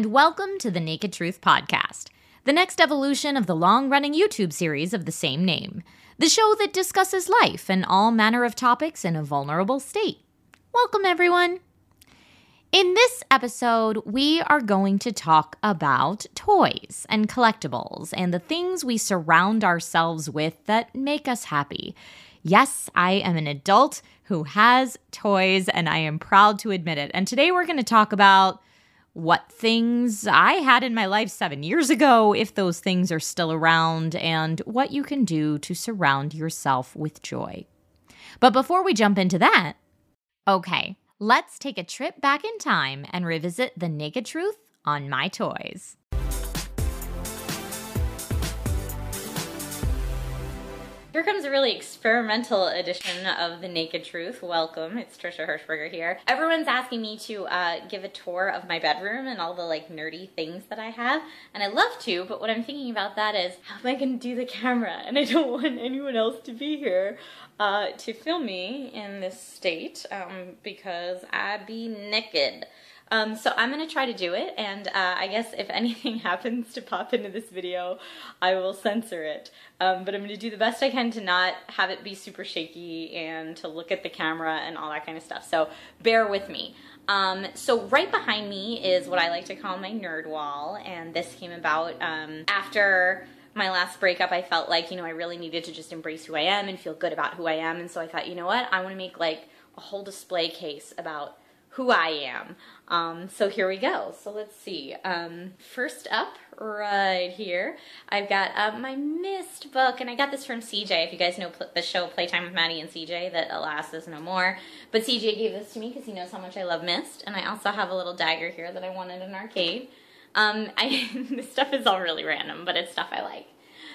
and welcome to the Naked Truth Podcast, the next evolution of the long running YouTube series of the same name, the show that discusses life and all manner of topics in a vulnerable state. Welcome, everyone. In this episode, we are going to talk about toys and collectibles and the things we surround ourselves with that make us happy. Yes, I am an adult who has toys and I am proud to admit it. And today we're going to talk about what things I had in my life seven years ago, if those things are still around, and what you can do to surround yourself with joy. But before we jump into that, okay, let's take a trip back in time and revisit the naked truth on my toys. Here comes a really experimental edition of The Naked Truth. Welcome, it's Trisha Hershberger here. Everyone's asking me to uh, give a tour of my bedroom and all the like nerdy things that I have, and I love to, but what I'm thinking about that is, how am I gonna do the camera? And I don't want anyone else to be here uh, to film me in this state um, because I be naked. Um, so I'm going to try to do it, and uh, I guess if anything happens to pop into this video, I will censor it. Um, but I'm going to do the best I can to not have it be super shaky and to look at the camera and all that kind of stuff. So bear with me. Um, so right behind me is what I like to call my nerd wall, and this came about um, after my last breakup, I felt like, you know, I really needed to just embrace who I am and feel good about who I am. And so I thought, you know what, I want to make like a whole display case about who I am. Um, so here we go. So let's see. Um, first up, right here, I've got uh, my Myst book, and I got this from CJ. If you guys know the show Playtime with Maddie and CJ, that alas is no more. But CJ gave this to me because he knows how much I love Myst, and I also have a little dagger here that I wanted in arcade. Um, I, this stuff is all really random, but it's stuff I like.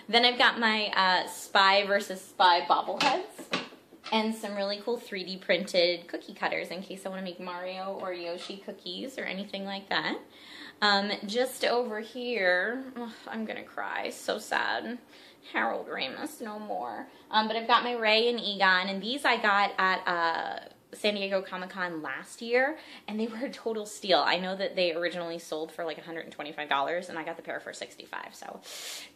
Then I've got my uh, Spy versus Spy bobbleheads and some really cool 3D printed cookie cutters in case I want to make Mario or Yoshi cookies or anything like that. Um, just over here, oh, I'm gonna cry, so sad. Harold Ramis, no more. Um, but I've got my Ray and Egon, and these I got at uh, San Diego Comic Con last year, and they were a total steal. I know that they originally sold for like $125, and I got the pair for 65 so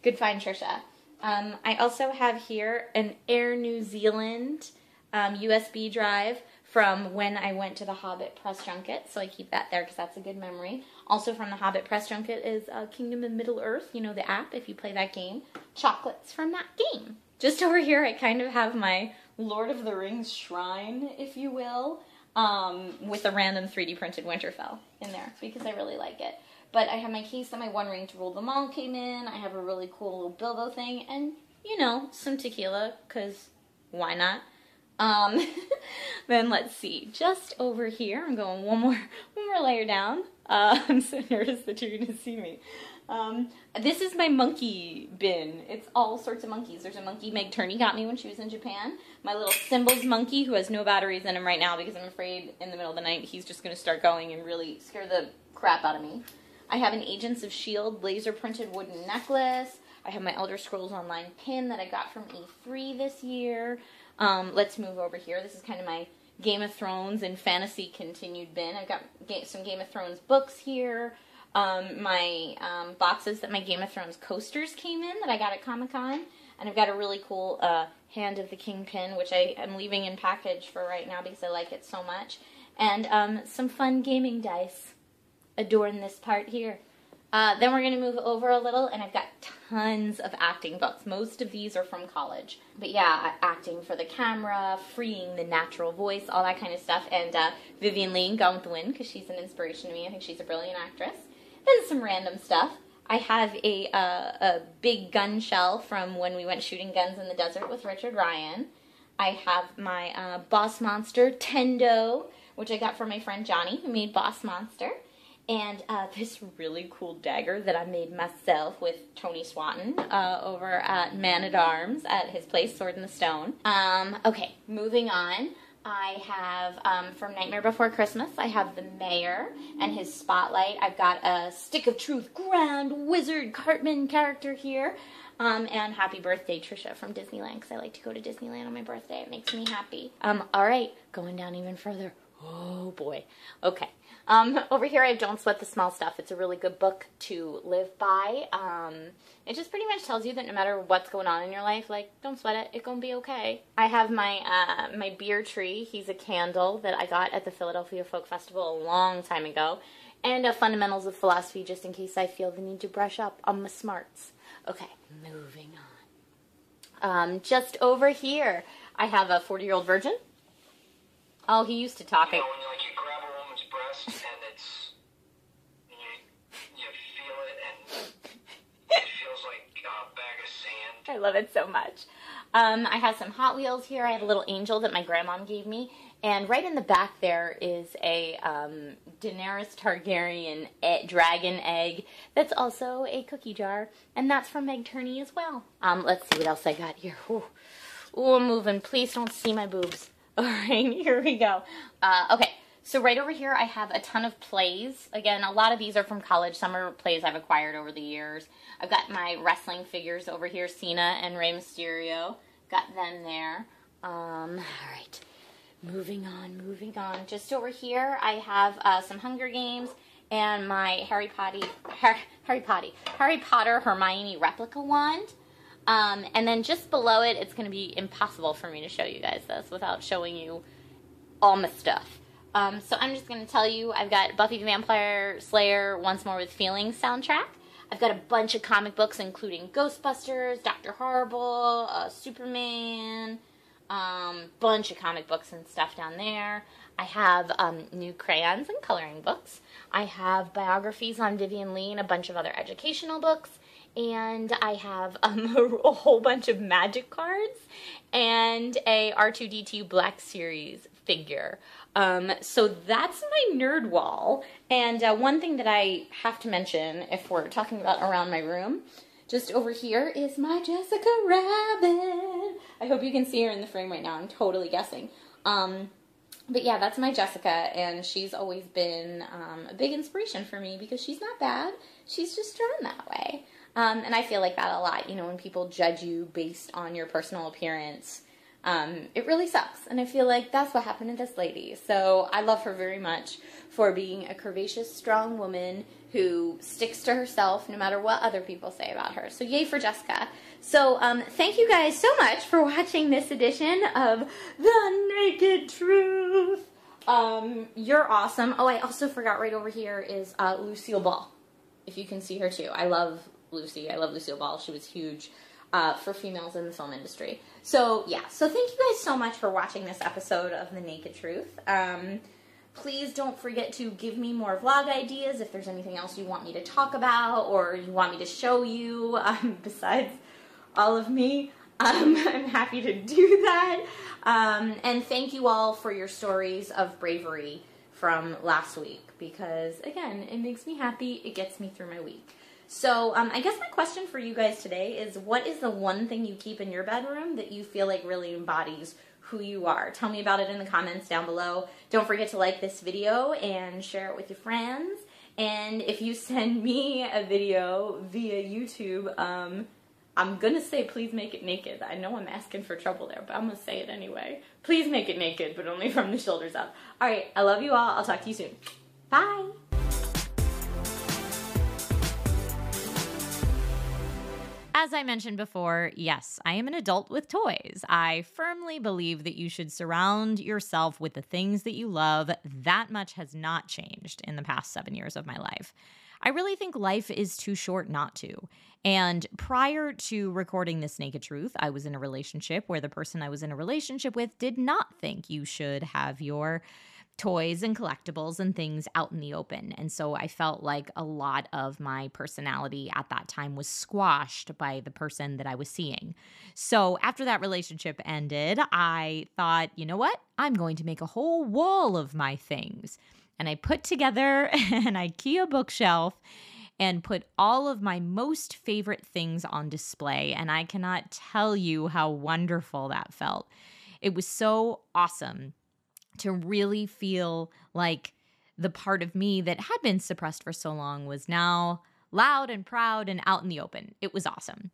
good find, Trisha. Um, I also have here an Air New Zealand um, USB drive from when I went to the Hobbit press junket, so I keep that there because that's a good memory. Also from the Hobbit press junket is uh, Kingdom of Middle Earth, you know the app if you play that game. Chocolates from that game. Just over here, I kind of have my Lord of the Rings shrine, if you will, um, with a random 3D printed Winterfell in there because I really like it. But I have my case that my One Ring to Rule Them All came in. I have a really cool little Bilbo thing, and you know some tequila because why not? Um, then let's see, just over here, I'm going one more, one more layer down. Uh, I'm so nervous that you're gonna see me. Um, this is my monkey bin. It's all sorts of monkeys. There's a monkey Meg Turney got me when she was in Japan. My little Cymbals monkey who has no batteries in him right now because I'm afraid in the middle of the night he's just going to start going and really scare the crap out of me. I have an Agents of S.H.I.E.L.D. laser printed wooden necklace. I have my Elder Scrolls Online pin that I got from E3 this year. Um, let's move over here. This is kind of my Game of Thrones and fantasy continued bin. I've got some Game of Thrones books here. Um, my um, boxes that my Game of Thrones coasters came in that I got at Comic Con. And I've got a really cool uh, Hand of the King pin, which I am leaving in package for right now because I like it so much. And um, some fun gaming dice adorn this part here. Uh, then we're going to move over a little, and I've got tons of acting books. Most of these are from college. But yeah, acting for the camera, freeing the natural voice, all that kind of stuff. And uh, Vivien Leigh, Gone with the Wind, because she's an inspiration to me. I think she's a brilliant actress. Then some random stuff. I have a, uh, a big gun shell from when we went shooting guns in the desert with Richard Ryan. I have my uh, Boss Monster Tendo, which I got from my friend Johnny, who made Boss Monster and uh, this really cool dagger that I made myself with Tony Swatton uh, over at Man at Arms at his place, Sword in the Stone. Um, okay, moving on. I have um, from Nightmare Before Christmas. I have the mayor and his spotlight. I've got a Stick of Truth Grand Wizard Cartman character here. Um, and happy birthday, Trisha, from Disneyland, because I like to go to Disneyland on my birthday. It makes me happy. Um, all right, going down even further. Oh boy. Okay. Um, over here, I have Don't Sweat the Small Stuff. It's a really good book to live by. Um, it just pretty much tells you that no matter what's going on in your life, like, don't sweat it. It's gonna be okay. I have my, uh, my beer tree. He's a candle that I got at the Philadelphia Folk Festival a long time ago. And a Fundamentals of Philosophy, just in case I feel the need to brush up on my smarts. Okay, moving on. Um, just over here, I have a 40 year old virgin. Oh, he used to talk. You know, when you, like, you grab a woman's breast and it's, and you, you feel it and it feels like a bag of sand. I love it so much. Um, I have some Hot Wheels here. I have a little angel that my grandmom gave me. And right in the back there is a um, Daenerys Targaryen e- dragon egg that's also a cookie jar. And that's from Meg Turney as well. Um, let's see what else I got here. Ooh, Ooh I'm moving. Please don't see my boobs. All right, here we go. Uh, okay, so right over here I have a ton of plays. Again, a lot of these are from college. Some are plays I've acquired over the years. I've got my wrestling figures over here, Cena and Rey Mysterio. Got them there. Um, all right. Moving on, moving on. Just over here, I have uh, some Hunger Games and my Harry Potter, Harry, Harry Potter, Harry Potter Hermione replica wand. Um, and then just below it, it's going to be impossible for me to show you guys this without showing you all my stuff. Um, so I'm just going to tell you, I've got Buffy the Vampire Slayer Once More with Feelings soundtrack. I've got a bunch of comic books, including Ghostbusters, Doctor Horrible, uh, Superman, um, bunch of comic books and stuff down there. I have um, new crayons and coloring books. I have biographies on Vivien Leigh and a bunch of other educational books. And I have um, a whole bunch of magic cards and a R2D2 Black Series figure. Um, so that's my nerd wall. And uh, one thing that I have to mention, if we're talking about around my room, just over here is my Jessica Rabbit. I hope you can see her in the frame right now. I'm totally guessing. Um, but yeah, that's my Jessica, and she's always been um, a big inspiration for me because she's not bad. She's just drawn that way. Um, and I feel like that a lot. You know, when people judge you based on your personal appearance, um, it really sucks. And I feel like that's what happened to this lady. So I love her very much for being a curvaceous, strong woman who sticks to herself no matter what other people say about her. So yay for Jessica. So um, thank you guys so much for watching this edition of The Naked Truth. Um, you're awesome. Oh, I also forgot right over here is uh, Lucille Ball. If you can see her too. I love Lucy. I love Lucille Ball. She was huge uh, for females in the film industry. So yeah, so thank you guys so much for watching this episode of The Naked Truth. Um, please don't forget to give me more vlog ideas if there's anything else you want me to talk about or you want me to show you um, besides all of me. Um, I'm happy to do that. Um, and thank you all for your stories of bravery from last week because, again, it makes me happy. It gets me through my week. So um, I guess my question for you guys today is what is the one thing you keep in your bedroom that you feel like really embodies who you are? Tell me about it in the comments down below. Don't forget to like this video and share it with your friends. And if you send me a video via YouTube, um, I'm gonna say please make it naked. I know I'm asking for trouble there, but I'm gonna say it anyway. Please make it naked, but only from the shoulders up. Alright, I love you all. I'll talk to you soon. Bye! As I mentioned before, yes, I am an adult with toys. I firmly believe that you should surround yourself with the things that you love. That much has not changed in the past seven years of my life. I really think life is too short not to. And prior to recording this Naked Truth, I was in a relationship where the person I was in a relationship with did not think you should have your toys and collectibles and things out in the open. And so I felt like a lot of my personality at that time was squashed by the person that I was seeing. So after that relationship ended, I thought, you know what? I'm going to make a whole wall of my things. And I put together an IKEA bookshelf and put all of my most favorite things on display. And I cannot tell you how wonderful that felt. It was so awesome to really feel like the part of me that had been suppressed for so long was now loud and proud and out in the open. It was awesome.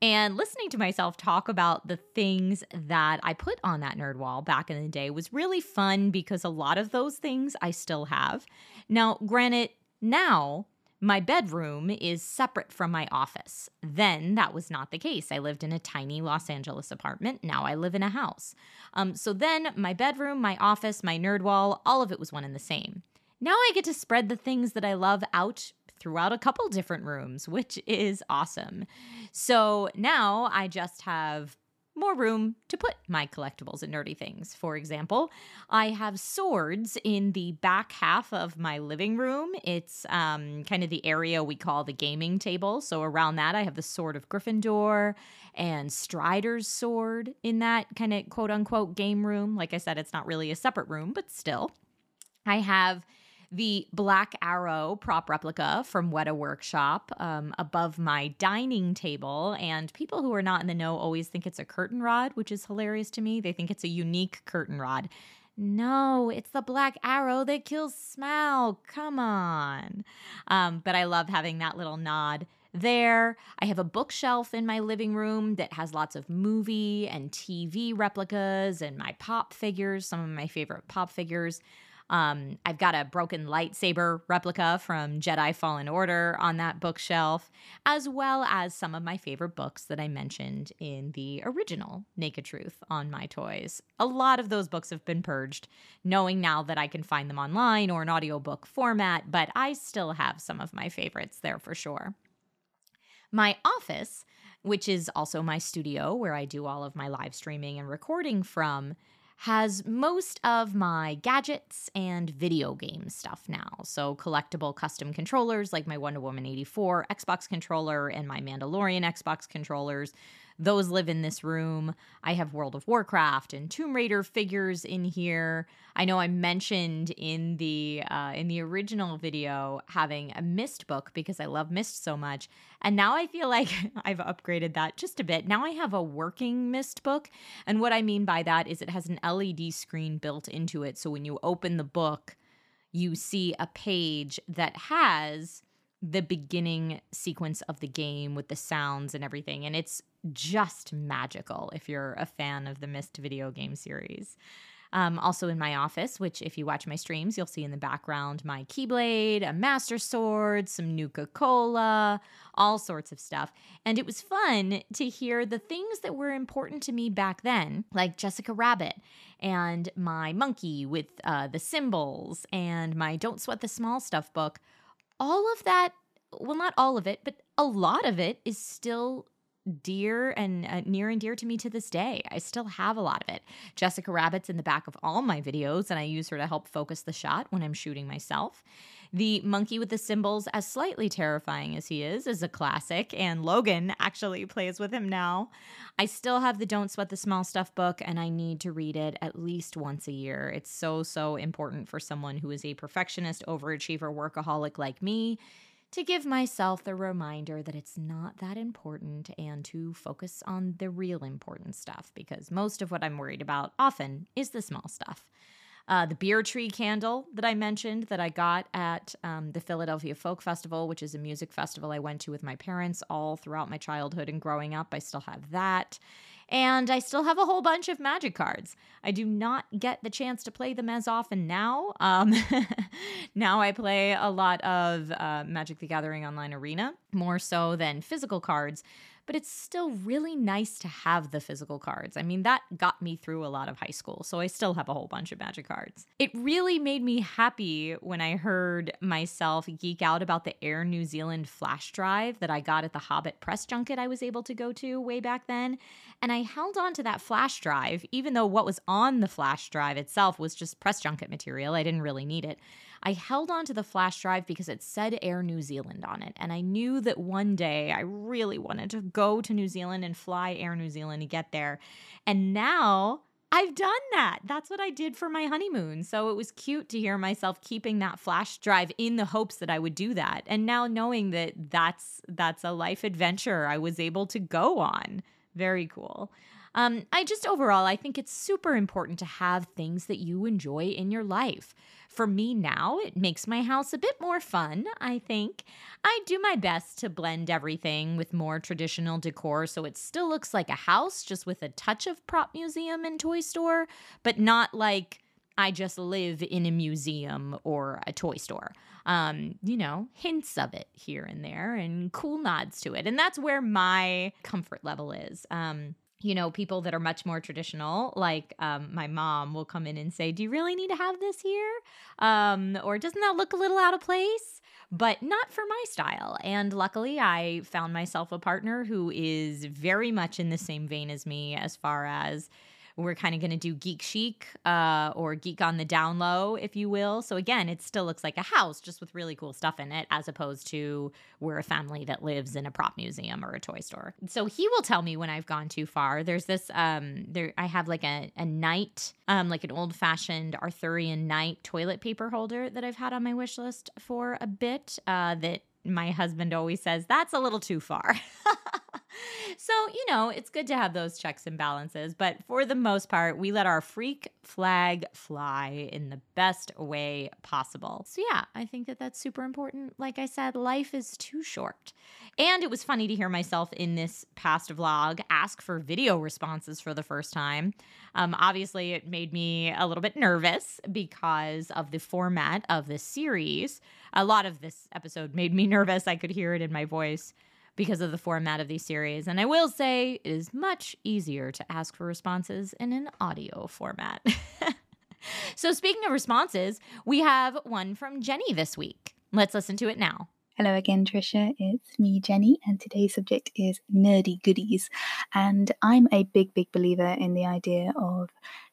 And listening to myself talk about the things that I put on that nerd wall back in the day was really fun because a lot of those things I still have. Now, granted, now my bedroom is separate from my office. Then that was not the case. I lived in a tiny Los Angeles apartment. Now I live in a house. Um, so then my bedroom, my office, my nerd wall, all of it was one and the same. Now I get to spread the things that I love out throughout a couple different rooms, which is awesome. So now I just have more room to put my collectibles and nerdy things. For example, I have swords in the back half of my living room. It's um, kind of the area we call the gaming table. So around that, I have the sword of Gryffindor and Strider's sword in that kind of quote unquote game room. Like I said, it's not really a separate room, but still. I have the Black Arrow prop replica from Weta Workshop um, above my dining table. And people who are not in the know always think it's a curtain rod, which is hilarious to me. They think it's a unique curtain rod. No, it's the Black Arrow that kills Smaug. Come on. Um, but I love having that little nod there. I have a bookshelf in my living room that has lots of movie and TV replicas and my pop figures, some of my favorite pop figures. Um, I've got a broken lightsaber replica from Jedi Fallen Order on that bookshelf, as well as some of my favorite books that I mentioned in the original Naked Truth on my toys. A lot of those books have been purged, knowing now that I can find them online or in audiobook format, but I still have some of my favorites there for sure. My office, which is also my studio where I do all of my live streaming and recording from, has most of my gadgets and video game stuff now. So, collectible custom controllers like my Wonder Woman 84 Xbox controller and my Mandalorian Xbox controllers, those live in this room. I have World of Warcraft and Tomb Raider figures in here. I know I mentioned in the uh, in the original video having a Myst book because I love Myst so much, and now I feel like I've upgraded that just a bit. Now I have a working Myst book, and what I mean by that is it has an LED screen built into it, so when you open the book, you see a page that has the beginning sequence of the game with the sounds and everything. And it's just magical if you're a fan of the Myst video game series. Um, also in my office, which if you watch my streams, you'll see in the background my Keyblade, a Master Sword, some Nuka Cola, all sorts of stuff. And it was fun to hear the things that were important to me back then, like Jessica Rabbit and my monkey with uh, the cymbals and my Don't Sweat the Small Stuff book. All of that, well, not all of it, but a lot of it is still dear and uh, near and dear to me to this day. I still have a lot of it. Jessica Rabbit's in the back of all my videos, and I use her to help focus the shot when I'm shooting myself. The monkey with the cymbals, as slightly terrifying as he is, is a classic, and Logan actually plays with him now. I still have the Don't Sweat the Small Stuff book, and I need to read it at least once a year. It's so, so important for someone who is a perfectionist, overachiever, workaholic like me to give myself the reminder that it's not that important and to focus on the real important stuff because most of what I'm worried about often is the small stuff. Uh, the beer tree candle that I mentioned that I got at um, the Philadelphia Folk Festival, which is a music festival I went to with my parents all throughout my childhood and growing up. I still have that. And I still have a whole bunch of magic cards. I do not get the chance to play them as often now. Um, now I play a lot of uh, Magic the Gathering Online Arena, more so than physical cards but it's still really nice to have the physical cards. I mean, that got me through a lot of high school, so I still have a whole bunch of magic cards. It really made me happy when I heard myself geek out about the Air New Zealand flash drive that I got at the Hobbit press junket I was able to go to way back then. And I held on to that flash drive, even though what was on the flash drive itself was just press junket material. I didn't really need it. I held on to the flash drive because it said Air New Zealand on it. And I knew that one day I really wanted to go to New Zealand and fly Air New Zealand to get there. And now I've done that. That's what I did for my honeymoon. So it was cute to hear myself keeping that flash drive in the hopes that I would do that. And now knowing that that's that's a life adventure I was able to go on. Very cool. Um, I just overall, I think it's super important to have things that you enjoy in your life. For me now, it makes my house a bit more fun, I think. I do my best to blend everything with more traditional decor so it still looks like a house, just with a touch of prop museum and toy store, but not like I just live in a museum or a toy store. Um, you know, hints of it here and there and cool nods to it. And that's where my comfort level is. Um, you know, people that are much more traditional, like um, my mom, will come in and say, Do you really need to have this here? Um, or doesn't that look a little out of place? But not for my style. And luckily, I found myself a partner who is very much in the same vein as me as far as we're kind of going to do geek chic uh, or geek on the down low, if you will. So again, it still looks like a house just with really cool stuff in it, as opposed to we're a family that lives in a prop museum or a toy store. So he will tell me when I've gone too far. There's this um there I have like a, a knight, um, like an old fashioned Arthurian knight toilet paper holder that I've had on my wish list for a bit. Uh, that my husband always says that's a little too far. so, you know, it's good to have those checks and balances, but for the most part, we let our freak flag fly in the best way possible. So, yeah, I think that that's super important. Like I said, life is too short. And it was funny to hear myself in this past vlog ask for video responses for the first time. Um, obviously, it made me a little bit nervous because of the format of the series. A lot of this episode made me nervous. I could hear it in my voice because of the format of these series. And I will say it is much easier to ask for responses in an audio format. so, speaking of responses, we have one from Jenny this week. Let's listen to it now. Hello again, Trisha. It's me, Jenny, and today's subject is nerdy goodies. And I'm a big, big believer in the idea of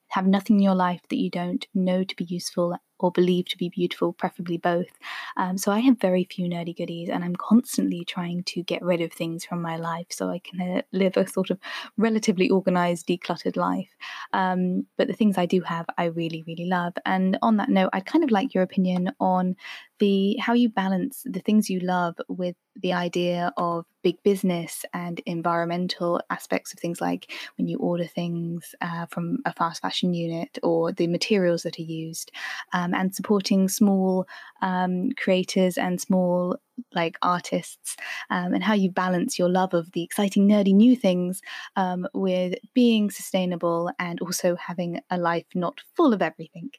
have nothing in your life that you don't know to be useful or believed to be beautiful, preferably both. Um, so I have very few nerdy goodies, and I'm constantly trying to get rid of things from my life so I can uh, live a sort of relatively organized, decluttered life. Um, but the things I do have, I really, really love. And on that note, I'd kind of like your opinion on the how you balance the things you love with the idea of big business and environmental aspects of things like when you order things uh, from a fast fashion unit or the materials that are used um, and supporting small um, creators and small like artists um, and how you balance your love of the exciting nerdy new things um, with being sustainable and also having a life not full of everything.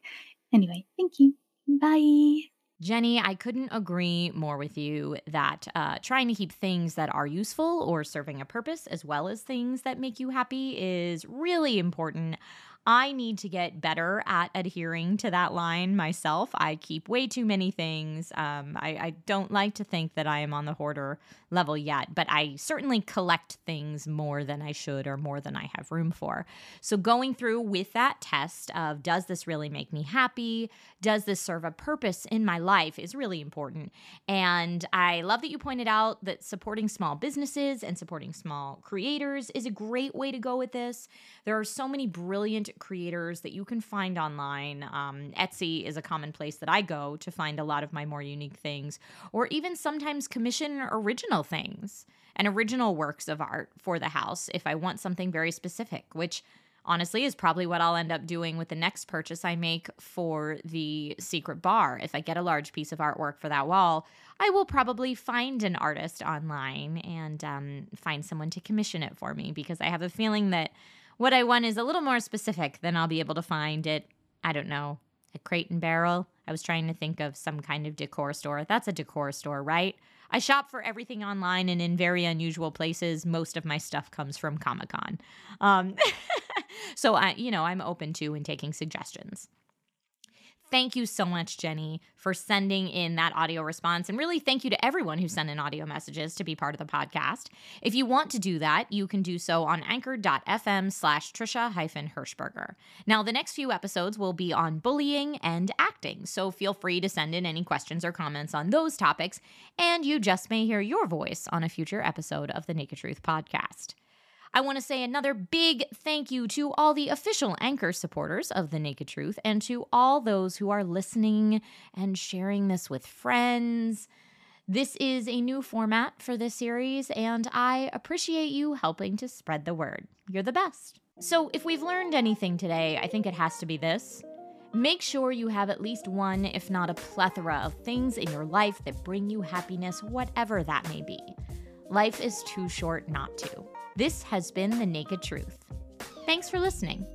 Anyway thank you. Bye Jenny, I couldn't agree more with you that uh, trying to keep things that are useful or serving a purpose, as well as things that make you happy, is really important. I need to get better at adhering to that line myself. I keep way too many things. Um, I, I, don't like to think that I am on the hoarder level yet, but I certainly collect things more than I should or more than I have room for. So, going through with that test of does this really make me happy? Does this serve a purpose in my life is really important. And I love that you pointed out that supporting small businesses and supporting small creators is a great way to go with this. There are so many brilliant creators that you can find online. Um, Etsy is a common place that I go to find a lot of my more unique things, or even sometimes commission original things and original works of art for the house if I want something very specific, which honestly is probably what I'll end up doing with the next purchase I make for the secret bar. If I get a large piece of artwork for that wall, I will probably find an artist online and um, find someone to commission it for me because I have a feeling that what I want is a little more specific than I'll be able to find it. I don't know, a crate and barrel. I was trying to think of some kind of decor store. That's a decor store, right? I shop for everything online and in very unusual places. Most of my stuff comes from Comic Con. Um, so I, you know, I'm open to and taking suggestions. Thank you so much, Jenny, for sending in that audio response. And really, thank you to everyone who sent in audio messages to be part of the podcast. If you want to do that, you can do so on anchor.fm slash Trisha hyphen Hershberger. Now, the next few episodes will be on bullying and acting, so feel free to send in any questions or comments on those topics, and you just may hear your voice on a future episode of the Naked Truth podcast. I want to say another big thank you to all the official Anchor supporters of The Naked Truth and to all those who are listening and sharing this with friends. This is a new format for this series, and I appreciate you helping to spread the word. You're the best. So, if we've learned anything today, I think it has to be this. Make sure you have at least one, if not a plethora, of things in your life that bring you happiness, whatever that may be. Life is too short not to. This has been The Naked Truth. Thanks for listening.